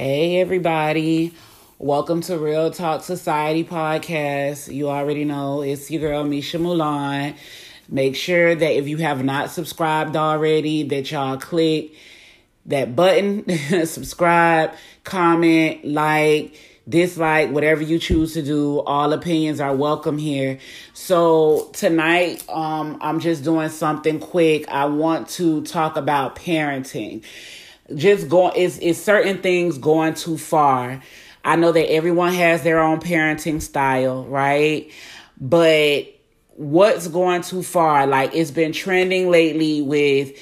Hey, everybody. Welcome to Real Talk Society podcast. You already know it's your girl, Misha Mulan. Make sure that if you have not subscribed already, that y'all click that button, subscribe, comment, like, dislike, whatever you choose to do. All opinions are welcome here. So tonight, um, I'm just doing something quick. I want to talk about parenting. Just going, it's, it's certain things going too far. I know that everyone has their own parenting style, right? But what's going too far? Like it's been trending lately with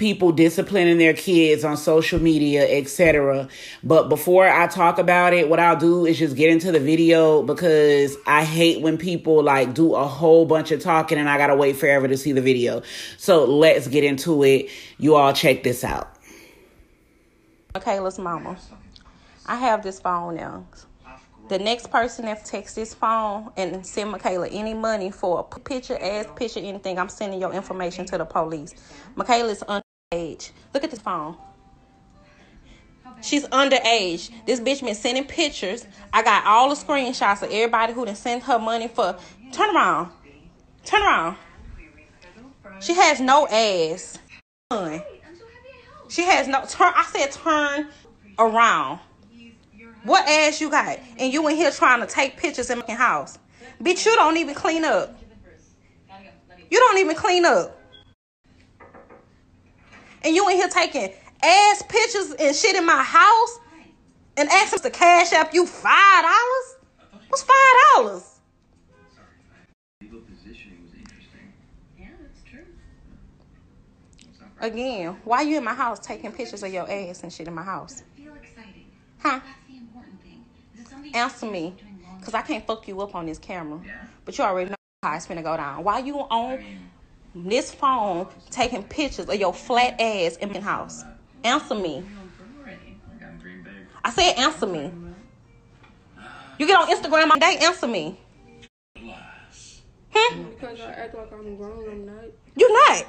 people disciplining their kids on social media, etc. But before I talk about it, what I'll do is just get into the video because I hate when people like do a whole bunch of talking and I gotta wait forever to see the video. So let's get into it. You all check this out. Michaela's mama. I have this phone now. The next person that texts this phone and send Michaela any money for a picture, ass picture, anything, I'm sending your information to the police. Michaela's underage. Look at this phone. She's underage. This bitch been sending pictures. I got all the screenshots of everybody who done sent her money for. Turn around. Turn around. She has no ass. She has no turn. I said turn around. What ass you got? And you in here trying to take pictures in my house. Bitch, you don't even clean up. You don't even clean up. And you in here taking ass pictures and shit in my house and asking to cash up you $5? What's $5? Again, why you in my house taking pictures of your ass and shit in my house? Huh? Answer me. Because I can't fuck you up on this camera. But you already know how it's gonna go down. Why you on this phone taking pictures of your flat ass in my house? Answer me. I said answer me. You get on Instagram all day, answer me. Hmm? Because I act like I'm grown, I'm not. You're not.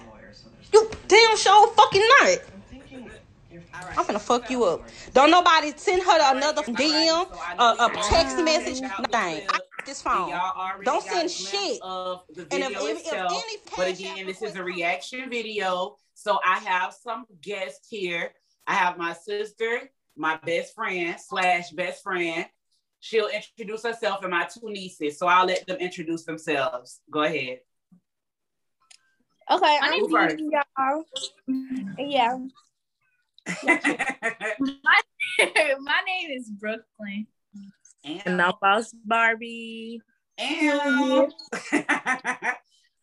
You damn sure fucking not. I'm gonna fuck you up. Don't nobody send her another DM, a, a text message, nothing. I this phone. Don't send shit. Of the And video if- if- if itself. any but again, this is a reaction video. So I have some guests here. I have my sister, my best friend slash best friend. She'll introduce herself and my two nieces. So I'll let them introduce themselves. Go ahead. Okay, I'm I'm first. Y'all. Yeah. my, my name is Brooklyn. and And I'm Boss Barbie. And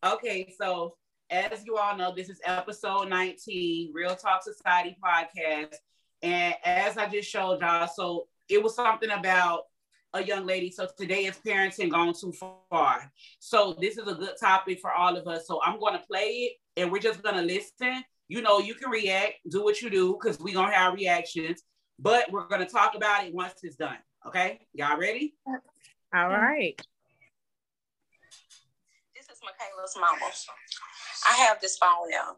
okay, so as you all know, this is episode 19, Real Talk Society podcast. And as I just showed y'all, so it was something about a young lady. So today is parenting gone too far. So this is a good topic for all of us. So I'm going to play it and we're just going to listen. You know, you can react, do what you do, because we're going to have reactions, but we're going to talk about it once it's done. Okay, y'all ready? All right. Is Michaela's mama. I have this phone now.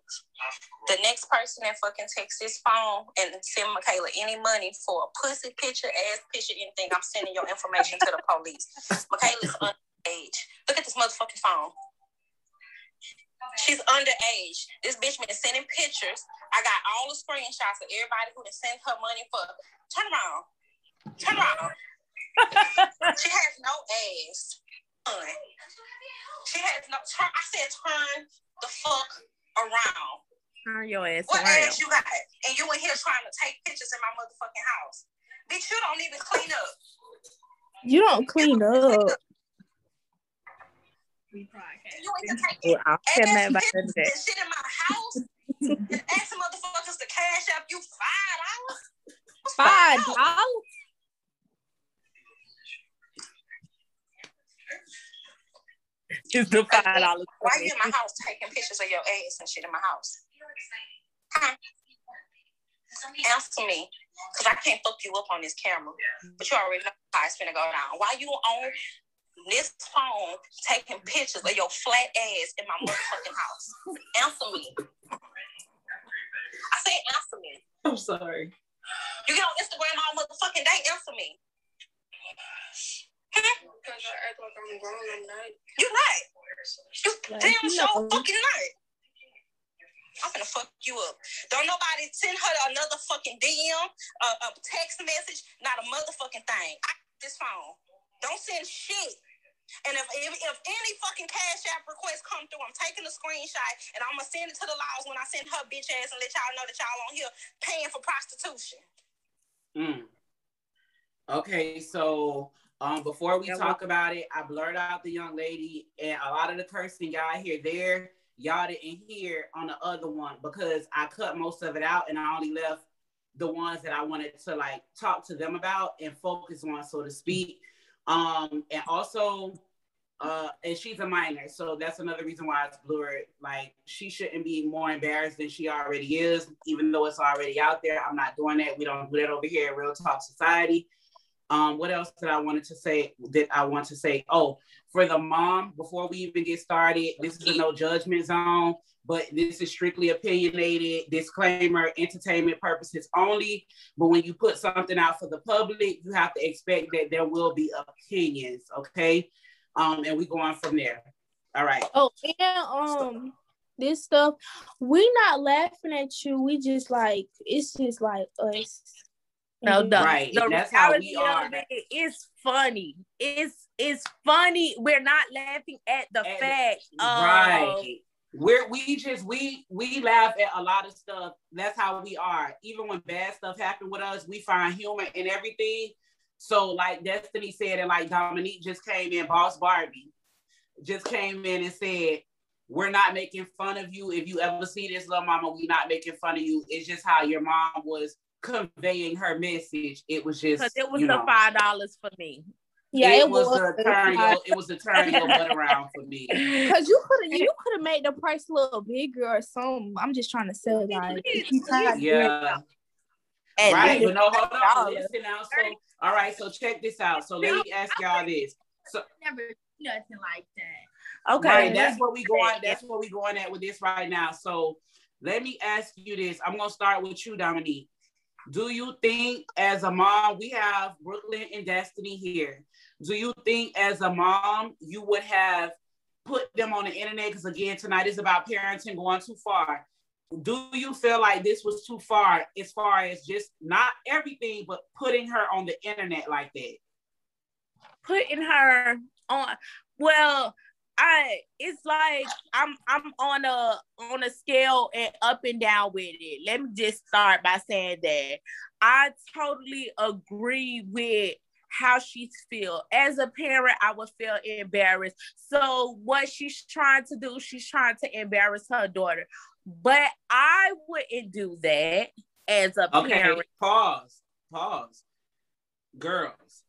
The next person that fucking takes this phone and send Michaela any money for a pussy picture, ass picture, anything, I'm sending your information to the police. Michaela's underage. Look at this motherfucking phone. She's underage. This bitch been sending pictures. I got all the screenshots of everybody who done sent her money for. Turn around. Turn around. she has no ass. None. She has no turn. I said turn the fuck around. Turn your ass What around. ass you got? And you in here trying to take pictures in my motherfucking house. Bitch, you don't even clean up. You don't clean up. You ain't taking Well, ass that pictures and shit in my house. and asking motherfuckers to cash up you five dollars. Five dollars. It's the five dollars. Why you in my house taking pictures of your ass and shit in my house? Huh? Answer me. Because I can't fuck you up on this camera. But you already know how it's gonna go down. Why you on this phone taking pictures of your flat ass in my motherfucking house? answer me. I said answer me. I'm sorry. You get on Instagram all motherfucking day, answer me. Hmm? Cause I act like I'm grown, I'm not. You not. You Like, damn you sure know. fucking not. I'm gonna fuck you up. Don't nobody send her another fucking DM, a, a text message, not a motherfucking thing. I this phone. Don't send shit. And if, if if any fucking cash app request come through, I'm taking a screenshot and I'm gonna send it to the laws when I send her bitch ass and let y'all know that y'all on here paying for prostitution. Mm. Okay, so um, before we talk about it, I blurred out the young lady, and a lot of the cursing y'all hear there, y'all didn't hear on the other one because I cut most of it out and I only left the ones that I wanted to like talk to them about and focus on, so to speak. Um, and also, uh, and she's a minor, so that's another reason why it's blurred. Like she shouldn't be more embarrassed than she already is, even though it's already out there. I'm not doing that. We don't do that over here at Real Talk Society. Um, what else did I wanted to say that I want to say? Oh, for the mom, before we even get started, this is a no judgment zone, but this is strictly opinionated. Disclaimer, entertainment purposes only. But when you put something out for the public, you have to expect that there will be opinions, okay? Um, and we go on from there. All right. Oh, and um, this stuff, we not laughing at you. We just like it's just like us. No, the, Right, the that's how reality we are. of it is funny. It's it's funny. We're not laughing at the At fact of right. We're we just we we laugh at a lot of stuff. That's how we are. Even when bad stuff happen with us we find humor in everything. So like destiny said and like dominique just came in boss barbie just came in and said we're not making fun of you. If you ever see this little mama we're not making fun of you. It's just how your mom was conveying her message it was just because it was the know, five dollars for me. Yeah, it, was, the turn your, it was the turn your butt around for me Cause you could have you could have made the price a little bigger or something. I'm just trying to say like if you tried to do it. yeah At right, least but no, hold on. $30. Listen now. So, all right. So check this out. So let me ask y'all this. So, never nothing like that. Okay, right, that's what we going. That's what we going at with this right now. So, let me ask you this. I'm gonna start with you, Dominique. Do you think, as a mom, we have Brooklyn and Destiny here? Do you think, as a mom, you would have put them on the internet? Because again, tonight is about parenting going too far. Do you feel like this was too far as far as just not everything, but putting her on the internet like that? putting her on. Well, I it's like I'm I'm on a on a scale and up and down with it. Let me just start by saying that I totally agree with how she feel. As a parent, I would feel embarrassed. So what she's trying to do, she's trying to embarrass her daughter. But I wouldn't do that as a Okay, parent. pause, pause. Girls,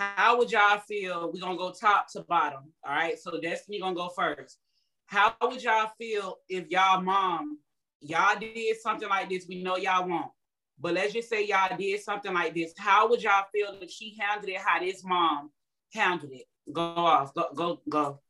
how would y'all feel? We're gonna go top to bottom. All right. So Destiny gonna go first. How would y'all feel if y'all mom, y'all did something like this? We know y'all won't. But let's just say y'all did something like this. How would y'all feel if she handled it how this mom handled it? Go off. Go, go, go.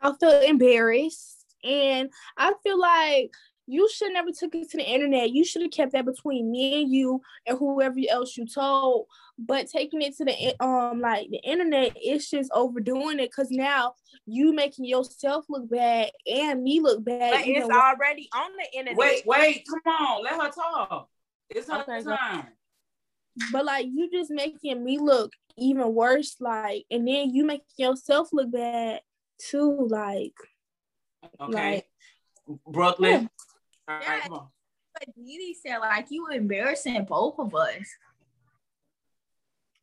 I feel embarrassed and I feel like you should never took it to the internet. You should have kept that between me and you and whoever else you told. But taking it to the um like the internet, it's just overdoing it because now you making yourself look bad and me look bad. But you it's know, already on the internet. Wait, wait, come on. Let her talk. It's her Okay, time. but like you just making me look even worse, like, and then you making yourself look bad too, like. Okay. Brooklyn. All right, Yeah. come on. But Didi said like you embarrassing both of us.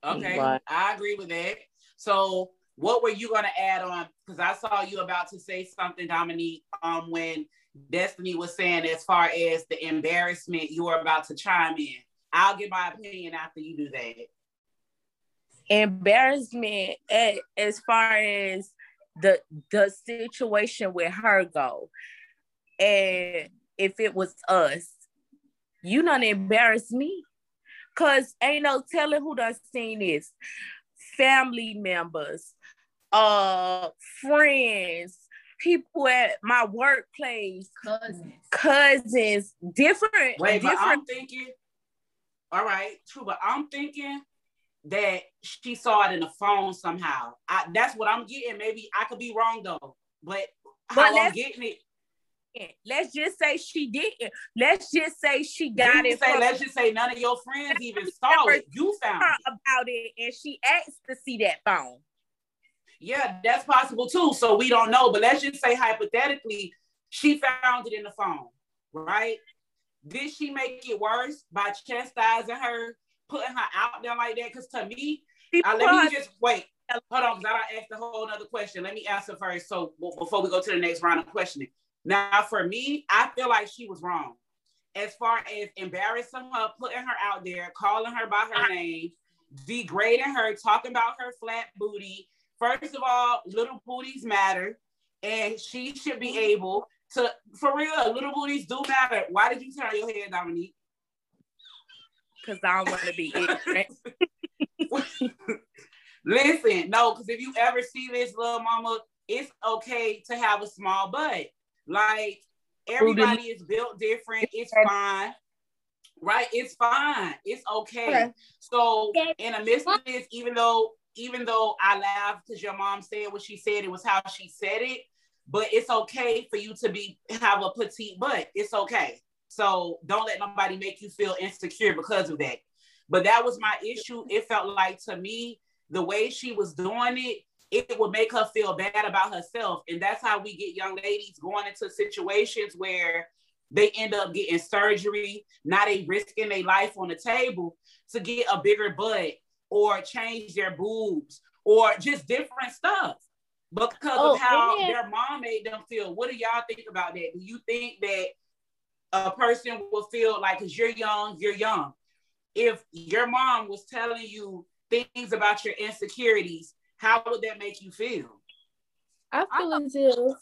Okay, Right. I agree with that. So, what were you gonna add on? Because I saw you about to say something, Dominique. Um, when Destiny was saying as far as the embarrassment, you were about to chime in. I'll give my opinion after you do that. embarrassment a- as far as the the situation with her go and if it was us you done embarrass me because ain't no telling who done seen this family members uh friends people at my workplace, Cousins. cousins, different, Wait, but different. I'm thinking, all right, true, but I'm thinking that she saw it in the phone somehow. I, that's what I'm getting. Maybe I could be wrong though, but how But I'm getting it. Let's just say she didn't. Let's just say she Got it say, from let's just say none of your friends even saw it. You found her it. about it, and she asked to see that phone. Yeah, that's possible too. So we don't know, but let's just say hypothetically, she found it in the phone, right? Did she make it worse by chastising her, putting her out there like that? Because to me, uh, let me just wait. Hold on, because I don't ask the whole other question. Let me answer first. So before we go to the next round of questioning. Now, for me, I feel like she was wrong. As far as embarrassing her, putting her out there, calling her by her name, degrading her, talking about her flat booty. First of all, little booties matter, and she should be able to, for real, little booties do matter. Why did you turn your head, Dominique? Because I don't want to be ignorant. Listen, no, because if you ever see this little mama, it's okay to have a small butt. Like everybody is built different. It's fine. Right? It's fine. It's okay. Okay. So in the midst of this, even though even though I laughed because your mom said what she said, it was how she said it. But it's okay for you to be have a petite butt. It's okay. So don't let nobody make you feel insecure because of that. But that was my issue. It felt like to me, the way she was doing it, it would make her feel bad about herself. And that's how we get young ladies going into situations where they end up getting surgery. Now they risking their life on the table to get a bigger butt or change their boobs or just different stuff because Oh, of how their mom made them feel. What do y'all think about that? Do you think that a person will feel like, because you're young, you're young. If your mom was telling you things about your insecurities, how would that make you feel? I feel as if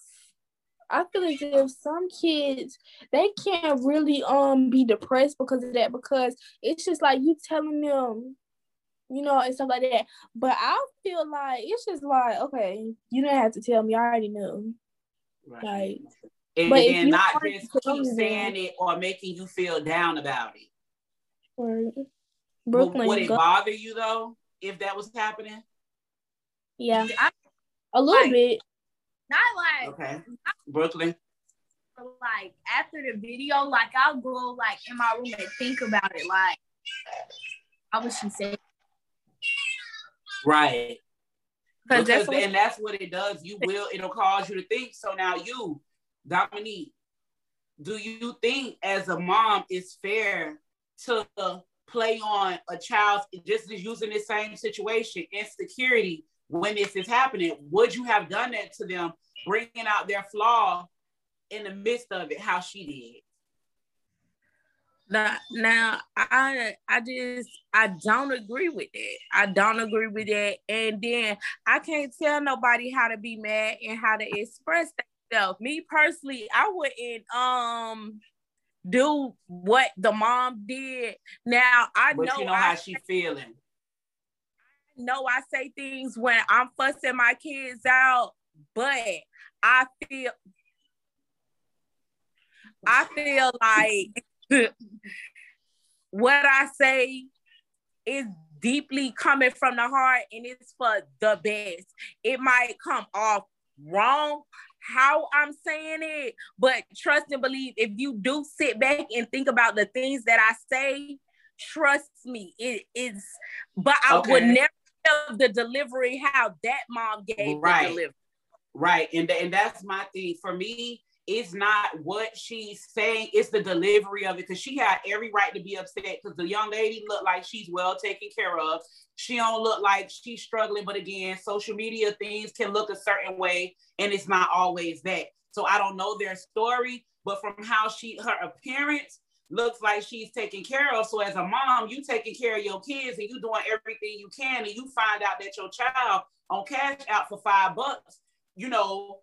I feel as if some kids they can't really um be depressed because of that because it's just like you telling them, you know, and stuff like that. But I feel like it's just like okay, you didn't have to tell me. I already knew. Like, and but if then not just keep saying it or making you feel down about it. or Would- Brooklyn, would it go- bother you though if that was happening? Yeah, I, a little Like- bit. not like Okay, Brooklyn. like after the video, like I'll go like in my room and think about it. Like, how would she say? Right. Because Because that's what and that's what it does. You will, it'll cause you to think. So now you, Dominique, do you think as a mom it's fair to play on a child's just using the same situation, insecurity when this is happening? Would you have done that to them, bringing out their flaw in the midst of it, how she did? Now, now I I just I don't agree with that. I don't agree with that. And then I can't tell nobody how to be mad and how to express themselves. Me personally, I wouldn't um do what the mom did. Now I But know, you know I how she feeling. Know I say things when I'm fussing my kids out, but I feel I feel like what I say is deeply coming from the heart and it's for the best. It might come off wrong how I'm saying it, but trust and believe if you do sit back and think about the things that I say, trust me, it is but I would never give the delivery how that mom gave Right. the delivery. Right. And, and that's my thing. For me, it's not what she's saying, it's the delivery of it. Because she had every right to be upset because the young lady looked like she's well taken care of. She don't look like she's struggling. But again, social media things can look a certain way, and it's not always that. So I don't know their story, but from how she her appearance looks like she's taken care of. So as a mom, you taking care of your kids and you doing everything you can, and you find out that your child on Cash App for five bucks, you know,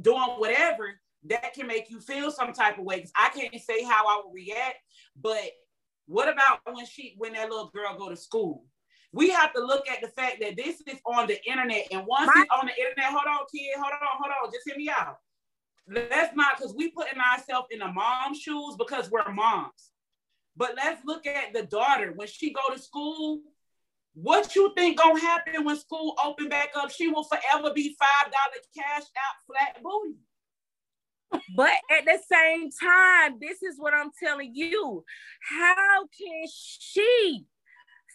doing whatever, that can make you feel some type of way. 'Cause I can't say how I would react, but what about when she when that little girl go to school? We have to look at the fact that this is on the internet, and once My- it's on the internet, hold on, kid, hold on, hold on, just hear me out. Let's not because we putting ourselves in the mom's shoes because we're moms. But let's look at the daughter when she go to school. What you think gonna happen when school open back up? She will forever be five dollar Cash App flat booty. But at the same time, this is what I'm telling you. How can she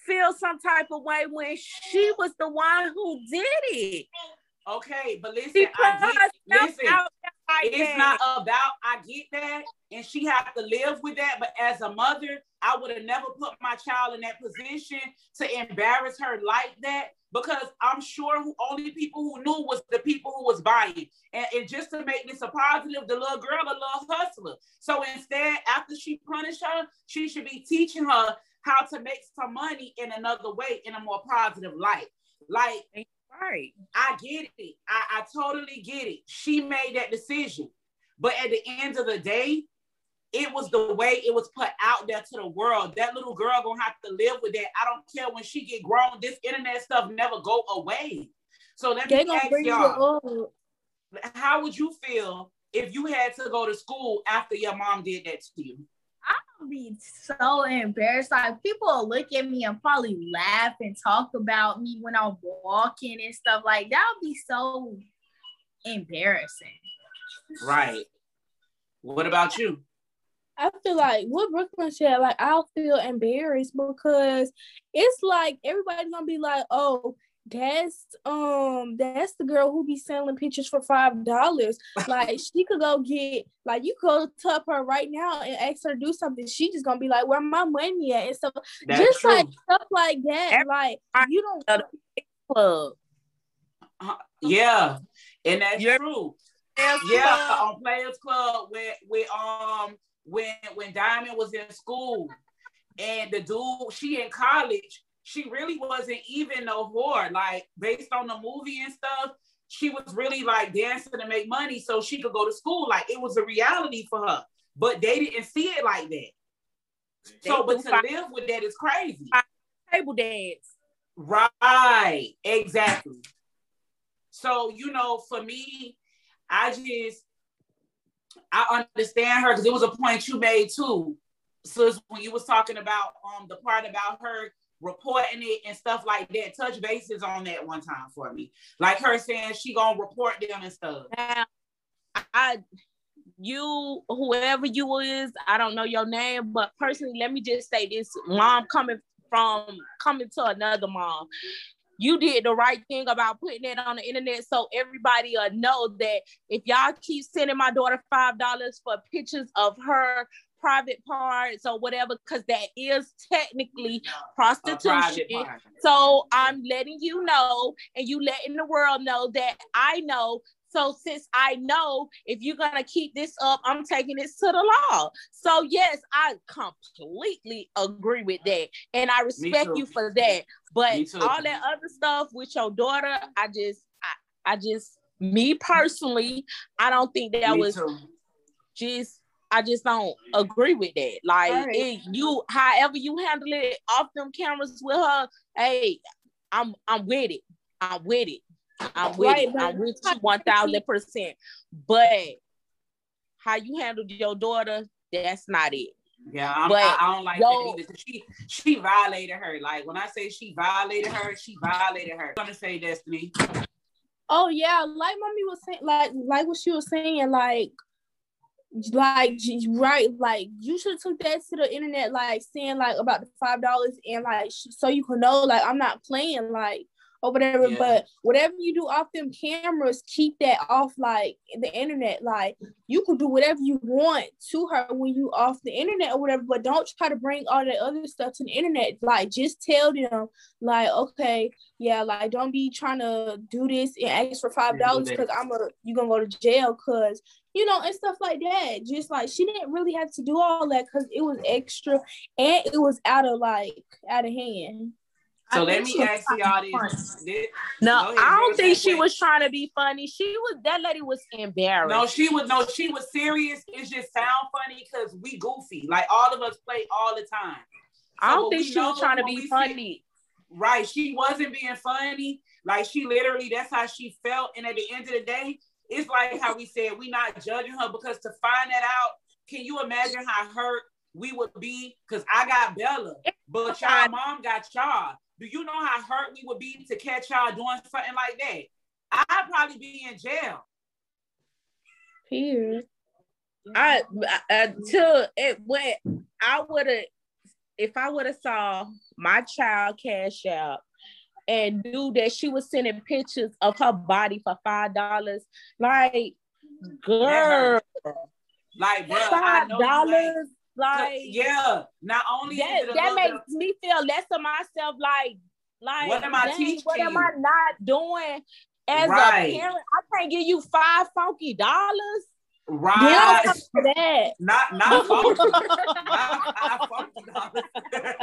feel some type of way when she was the one who did it? Okay, but listen, She I get, listen, it's not about I get that, and she have to live with that. But as a mother, I would have never put my child in that position to embarrass her like that because I'm sure who only people who knew was the people who was buying. And, and just to make this a positive, the little girl, a little hustler. So instead, after she punished her, she should be teaching her how to make some money in another way, in a more positive light. Like right. I get it. I, I totally get it. She made that decision. But at the end of the day, it was the way it was put out there to the world. That little girl gonna have to live with that. I don't care when she get grown. This internet stuff never go away. So let They me ask y'all, how would you feel if you had to go to school after your mom did that to you? I'll be so embarrassed. Like people will look at me and probably laugh and talk about me when I'm walking and stuff like that. Would be so embarrassing. Right. What about you? I feel like what Brooklyn said, like I'll feel embarrassed because it's like everybody's gonna be like, oh, that's um that's the girl who be selling pictures for five dollars. Like she could go get like you could tap her right now and ask her to do something. She just gonna be like, where my money at? And stuff That's just true. like stuff like that. Every- Like you don't know Club. Uh, yeah, and that's Yeah. true. Club. Yeah, on Players Club with with um when when Diamond was in school and the dude she in college, she really wasn't even no whore. Like based on the movie and stuff, she was really like dancing to make money so she could go to school. Like it was a reality for her. But they didn't see it like that. So, but to find- live with that is crazy. Table dance. Right, exactly. So, you know, for me, I just I understand her because it was a point you made too. So when you was talking about um the part about her reporting it and stuff like that, touch bases on that one time for me. Like her saying she gonna report them and stuff. Now, I, you, whoever you is, I don't know your name, but personally, let me just say this: mom coming from coming to another mom. You did the right thing about putting it on the internet so everybody will know that if y'all keep sending my daughter five dollars for pictures of her private parts or whatever, because that is technically prostitution. So I'm letting you know, and you letting the world know that I know. So since I know, if you're gonna keep this up, I'm taking this to the law. So yes, I completely agree with that, and I respect you for that. But all that other stuff with your daughter, I just, I, I just, me personally, I don't think that Me was too. just I just don't agree with that. Like Right. it, you, however you handle it off them cameras with her, hey, I'm I'm with it. I'm with it. I'm with Right, it. I'm with you one thousand percent. But how you handled your daughter, that's not it. Yeah, I'm, But, I, I don't like yo- that either. 'cause She she violated her. Like when I say she violated her, she violated her. I'm gonna say Destiny. Oh yeah, like mommy was saying, like like what she was saying, like like right, like you should have took that to the internet, like saying like about the five dollars and like so you can know like I'm not playing like or whatever. Yeah. But whatever you do off them cameras, keep that off like the internet. Like you can do whatever you want to her when you off the internet or whatever, but don't try to bring all that other stuff to the internet. Like just tell them like okay yeah, like don't be trying to do this and ask for five dollars because I'm a you gonna go to jail because you know and stuff like that. Just like she didn't really have to do all that because it was extra and it was out of like out of hand. So I let me ask trying to y'all this. this No, ahead, I don't think she what? was trying to be funny. She was that lady was embarrassed. no, she was no, she was serious. It just sound funny because we goofy. Like all of us play all the time. I don't think she was trying to be we see- funny. Right. She wasn't being funny. Like she literally, that's how she felt. And at the end of the day, it's like how we said we not judging her because to find that out, can you imagine how hurt we would be? Because I got Bella, but y'all mom got y'all. Do you know how hurt we would be to catch y'all doing something like that? I'd probably be in jail. Here. Mm-hmm. I until it went, I would have if I would have saw my child cash out and knew that she was sending pictures of her body for five dollars, like girl, like bro, five dollars, like yeah. Not only that, that makes bit, me feel less of myself, like like what am I dang, teaching? What am I not doing? As right. a parent, I can't give you five funky dollars. Right. that. Not not funky. not, not funky dollars.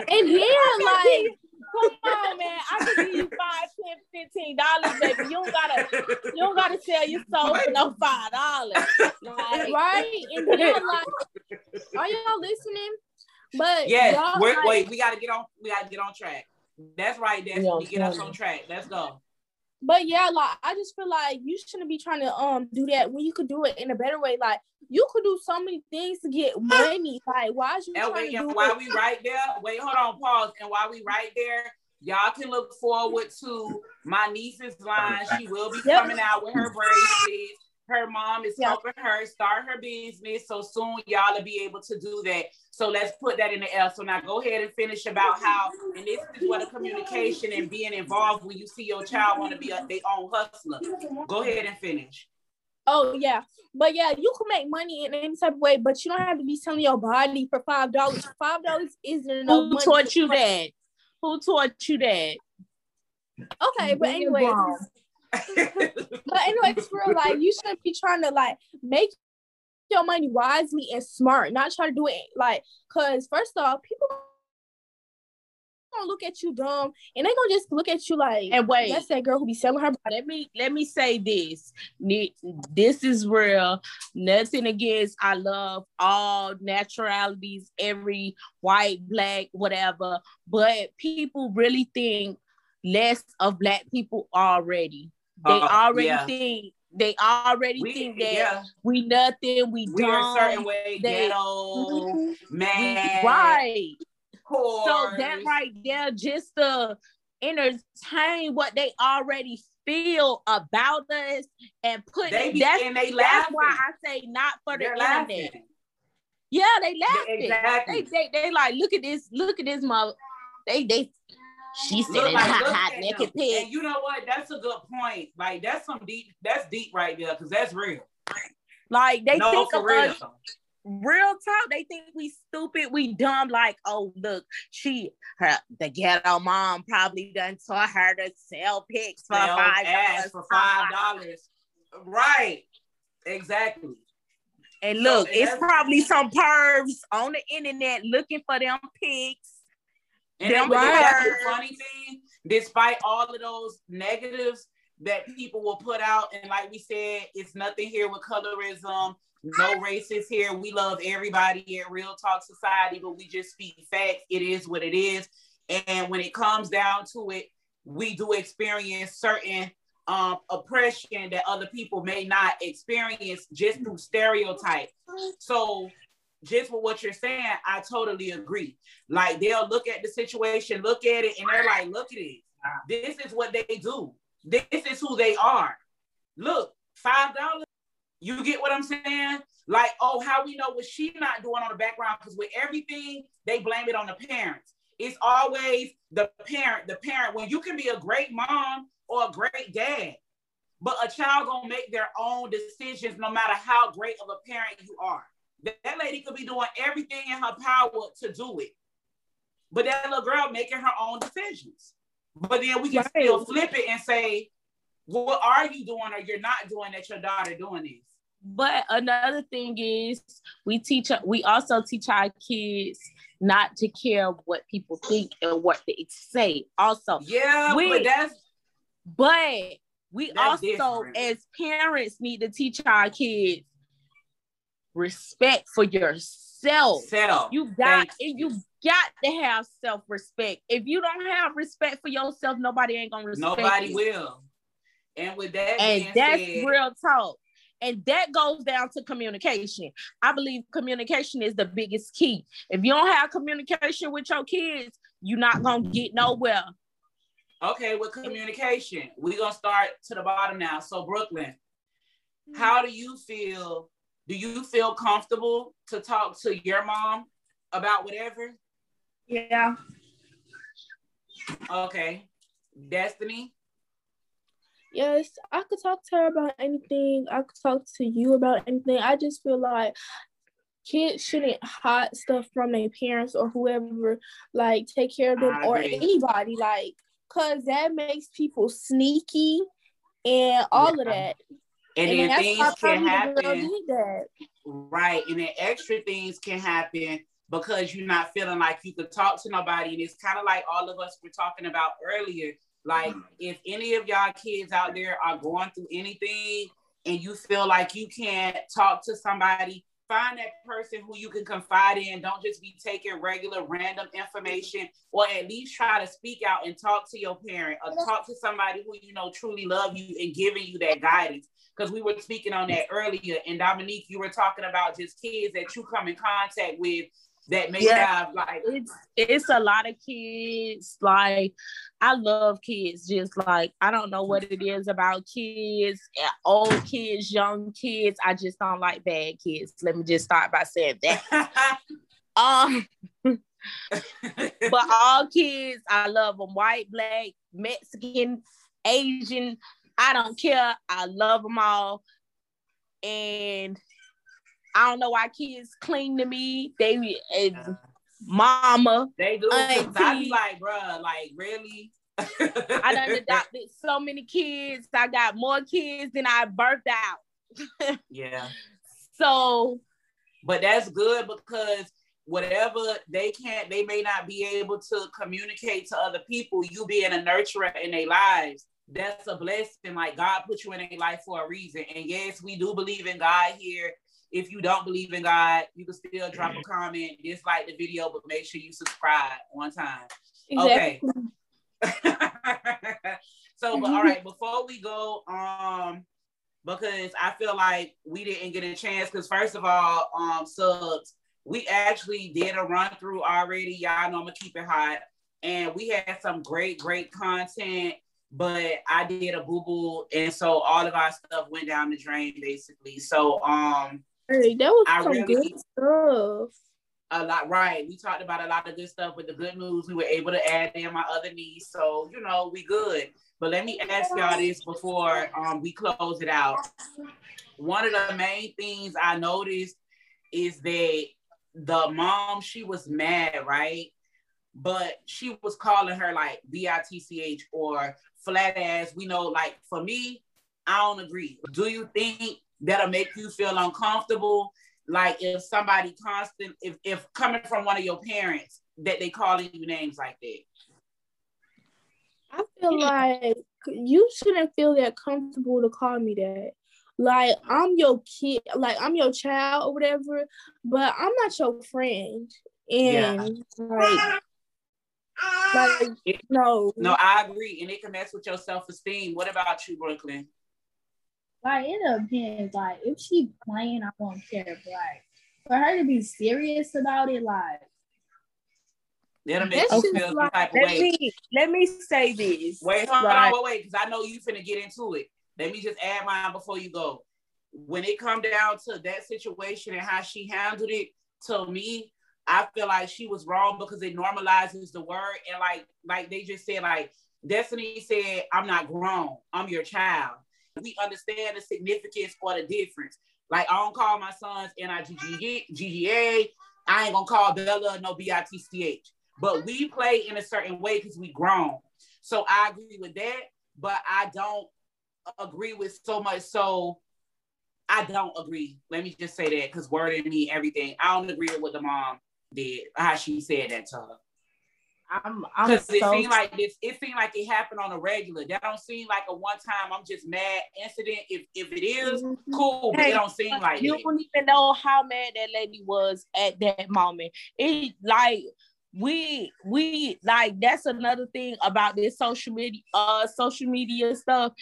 and yeah, like come on, man. I can give you five, ten, fifteen dollars, baby. You don't gotta you don't gotta sell your soul for no five dollars. Like, right? And then like are y'all listening? But yeah, wait, like, wait, we gotta get on we gotta get on track. That's right, that's Destiny. Get us on track. Let's go. But yeah, like I just feel like you shouldn't be trying to um do that when you could do it in a better way. Like you could do so many things to get money. Like why is you and trying wait, to do while it? we right there, wait, hold on, pause. And while we right there, y'all can look forward to my niece's line. She will be yep. coming out with her braces her mom is yep. helping her start her business. So soon y'all will be able to do that. So let's put that in the air. So now go ahead and finish about how, and this is what a communication and being involved when you see your child want to be a, their own hustler. Go ahead and finish. Oh yeah, but yeah, you can make money in any type of way, but you don't have to be selling your body for five dollars. Five dollars isn't enough. Who taught you that? Who taught you that? Okay, but anyway, but anyway, it's real. Like you shouldn't be trying to like make your money wisely and smart, not try to do it like because first off, people gonna look at you dumb and they gonna just look at you like and wait that's that girl who be selling her body. let me let me say this this is real nothing against i love all naturalities every white black whatever but people really think less of black people already they uh, already yeah. think they already we, think that yeah. we nothing, we, we are a certain way, they, ghetto, man, right. Poor. So that right there, just to entertain what they already feel about us and put they be, that's, and they that's why I say not for the They're internet. Laughing. Yeah, they laughing. Exactly. They, they they like look at this, look at this mother. They they she said Look like, hot, look hot at naked pig. And you know what? That's a good point. Like that's some deep. That's deep right there because that's real. Like they No, think of real. us real talk. They think we stupid, we dumb. Like, oh look, she her the ghetto mom probably done taught her to sell pics for Sell five dollars. for five dollars. Right. Exactly. And look, So, it's probably some pervs on the internet looking for them pics. And but that's the funny thing, despite all of those negatives that people will put out, and like we said, it's nothing here with colorism, no racist here. We love everybody at Real Talk Society, but we just speak facts. It is what it is. And when it comes down to it, we do experience certain um, oppression that other people may not experience just through stereotype. So just with what you're saying, I totally agree. Like they'll look at the situation, look at it, and they're like, look at it. This is what they do. This is who they are. Look, five dollars. You get what I'm saying? Like, oh, how we know what she not doing on the background? Because with everything, they blame it on the parents. It's always the parent, the parent. When you can be a great mom or a great dad, but a child gonna make their own decisions no matter how great of a parent you are. That, lady could be doing everything in her power to do it. But that little girl making her own decisions. But then we can Right. still flip it and say, what are you doing or you're not doing that your daughter doing this? But another thing is we teach we also teach our kids not to care what people think and what they say. Also, Yeah, We- but that's but we That's also different. as parents need to teach our kids respect for yourself. self. You got and you got to have self-respect. If you don't have respect for yourself, nobody ain't gonna respect you. Nobody you. will. And with that And that's said, real talk. And that goes down to communication. I believe communication is the biggest key. If you don't have communication with your kids, you're not gonna get nowhere. Okay, with communication, we're gonna start to the bottom now. So Brooklyn, how do you feel? Do you feel comfortable to talk to your mom about whatever? Yeah. Okay. Destiny? Yes, I could talk to her about anything. I could talk to you about anything. I just feel like kids shouldn't hide stuff from their parents or whoever, like take care of them or anybody, like, cause that makes people sneaky and all of that. And, then things can probably the girl happen. Right. And then extra things can happen because you're not feeling like you could talk to nobody. And it's kind of like all of us were talking about earlier. Like, mm. if any of y'all kids out there are going through anything and you feel like you can't talk to somebody, find that person who you can confide in. Don't just be taking regular random information, or at least try to speak out and talk to your parent or talk to somebody who you know truly love you and giving you that guidance because we were speaking on that earlier. And Dominique, you were talking about just kids that you come in contact with that may Yeah. have like It's it's a lot of kids. Like I love kids. Just like I don't know what it is about kids, eh, old kids, young kids. I just don't like bad kids. Let me just start by saying that. Um, but all kids, I love them. White, black, Mexican, Asian. I don't care. I love them all. And I don't know why kids cling to me. They, mama. they do. I be like, bruh, like really. I done adopted so many kids. I got more kids than I birthed out. yeah. So but that's good because whatever they can't they may not be able to communicate to other people you being a nurturer in their lives that's a blessing like god put you in a life for a reason and yes we do believe in god here if you don't believe in god you can still drop a comment dislike the video but make sure you subscribe one time Okay. so, but all right, before we go, um, because I feel like we didn't get a chance. Because first of all, um, subs, we actually did a run through already. Y'all know I'm gonna keep it hot, and we had some great, great content. But I did a boo boo, and so all of our stuff went down the drain, basically. So, um, Hey, that was I some really- good stuff. a lot right. We talked about a lot of good stuff but the good news. We were able to add in my other niece so you know we good. But let me ask y'all this before um we close it out. One of the main things i noticed is that the mom she was mad right but she was calling her like b-i-t-c-h or flat ass we know like for me i don't agree. Do you think that'll make you feel uncomfortable? Like if somebody constant if if coming from one of your parents that they calling you names like that? I feel like you shouldn't feel that comfortable to call me that. Like I'm your kid, like I'm your child or whatever, but I'm not your friend. And like, like no, no i agree and it can mess with your self-esteem what about you brooklyn Like it depends. Like if she playing, I won't care. But like for her to be serious about it, like that'll make That's you feel some like- type let way me let me say this. wait hold Right. on wait wait because i know you're finna get into it let me just add mine before you go when it come down to that situation and how she handled it to me i feel like she was wrong because it normalizes the word. And like like they just said like destiny said i'm not grown. I'm your child. We understand the significance or the difference. Like i don't call my sons n-i-g-g-a i ain't gonna call bella no b-i-t-c-h but we play in a certain way because we grown. So i agree with that but i don't agree with so much. So I don't agree. Let me just say that because word and me, everything. I don't agree with what the mom did, how she said that to her. I'm Because it so seemed like this, it seemed like it happened on a regular. That don't seem like a one time I'm just mad incident. If if it is, cool, but it don't seem like you it. don't even know how mad that lady was at that moment. It like we we like that's another thing about this social media uh social media stuff.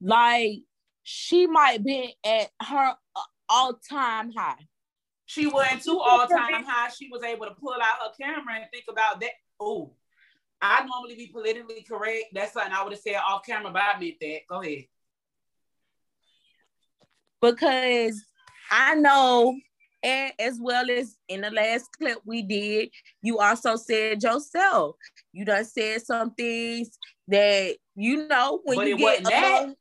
Like she might be at her uh, all time high. She went to all time high. She was able to pull out her camera and think about that. Oh, I normally be politically correct. That's something I would have said off camera, but I meant that. Go ahead. Because I know, and as well as in the last clip we did, you also said yourself. You done said some things that you know when But you get wasn't that. alone-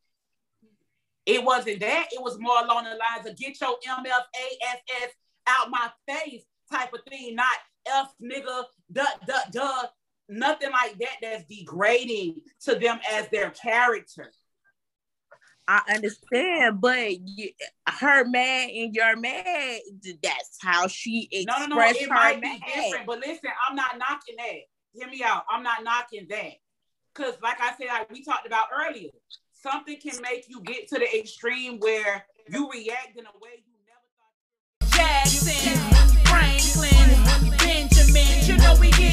It wasn't that. It was more along the lines of get your MFASS out my face type of thing, not F nigga, duh, duh, duh. Nothing like that that's degrading to them as their character. I understand, but you, her mad and your mad. That's how she No, no, no. It her might mad. be different, but listen, I'm not knocking that. Hear me out. I'm not knocking that. Cause like I said, like we talked about earlier, something can make you get to the extreme where you react in a way Madison, Franklin, Benjamin. You know we get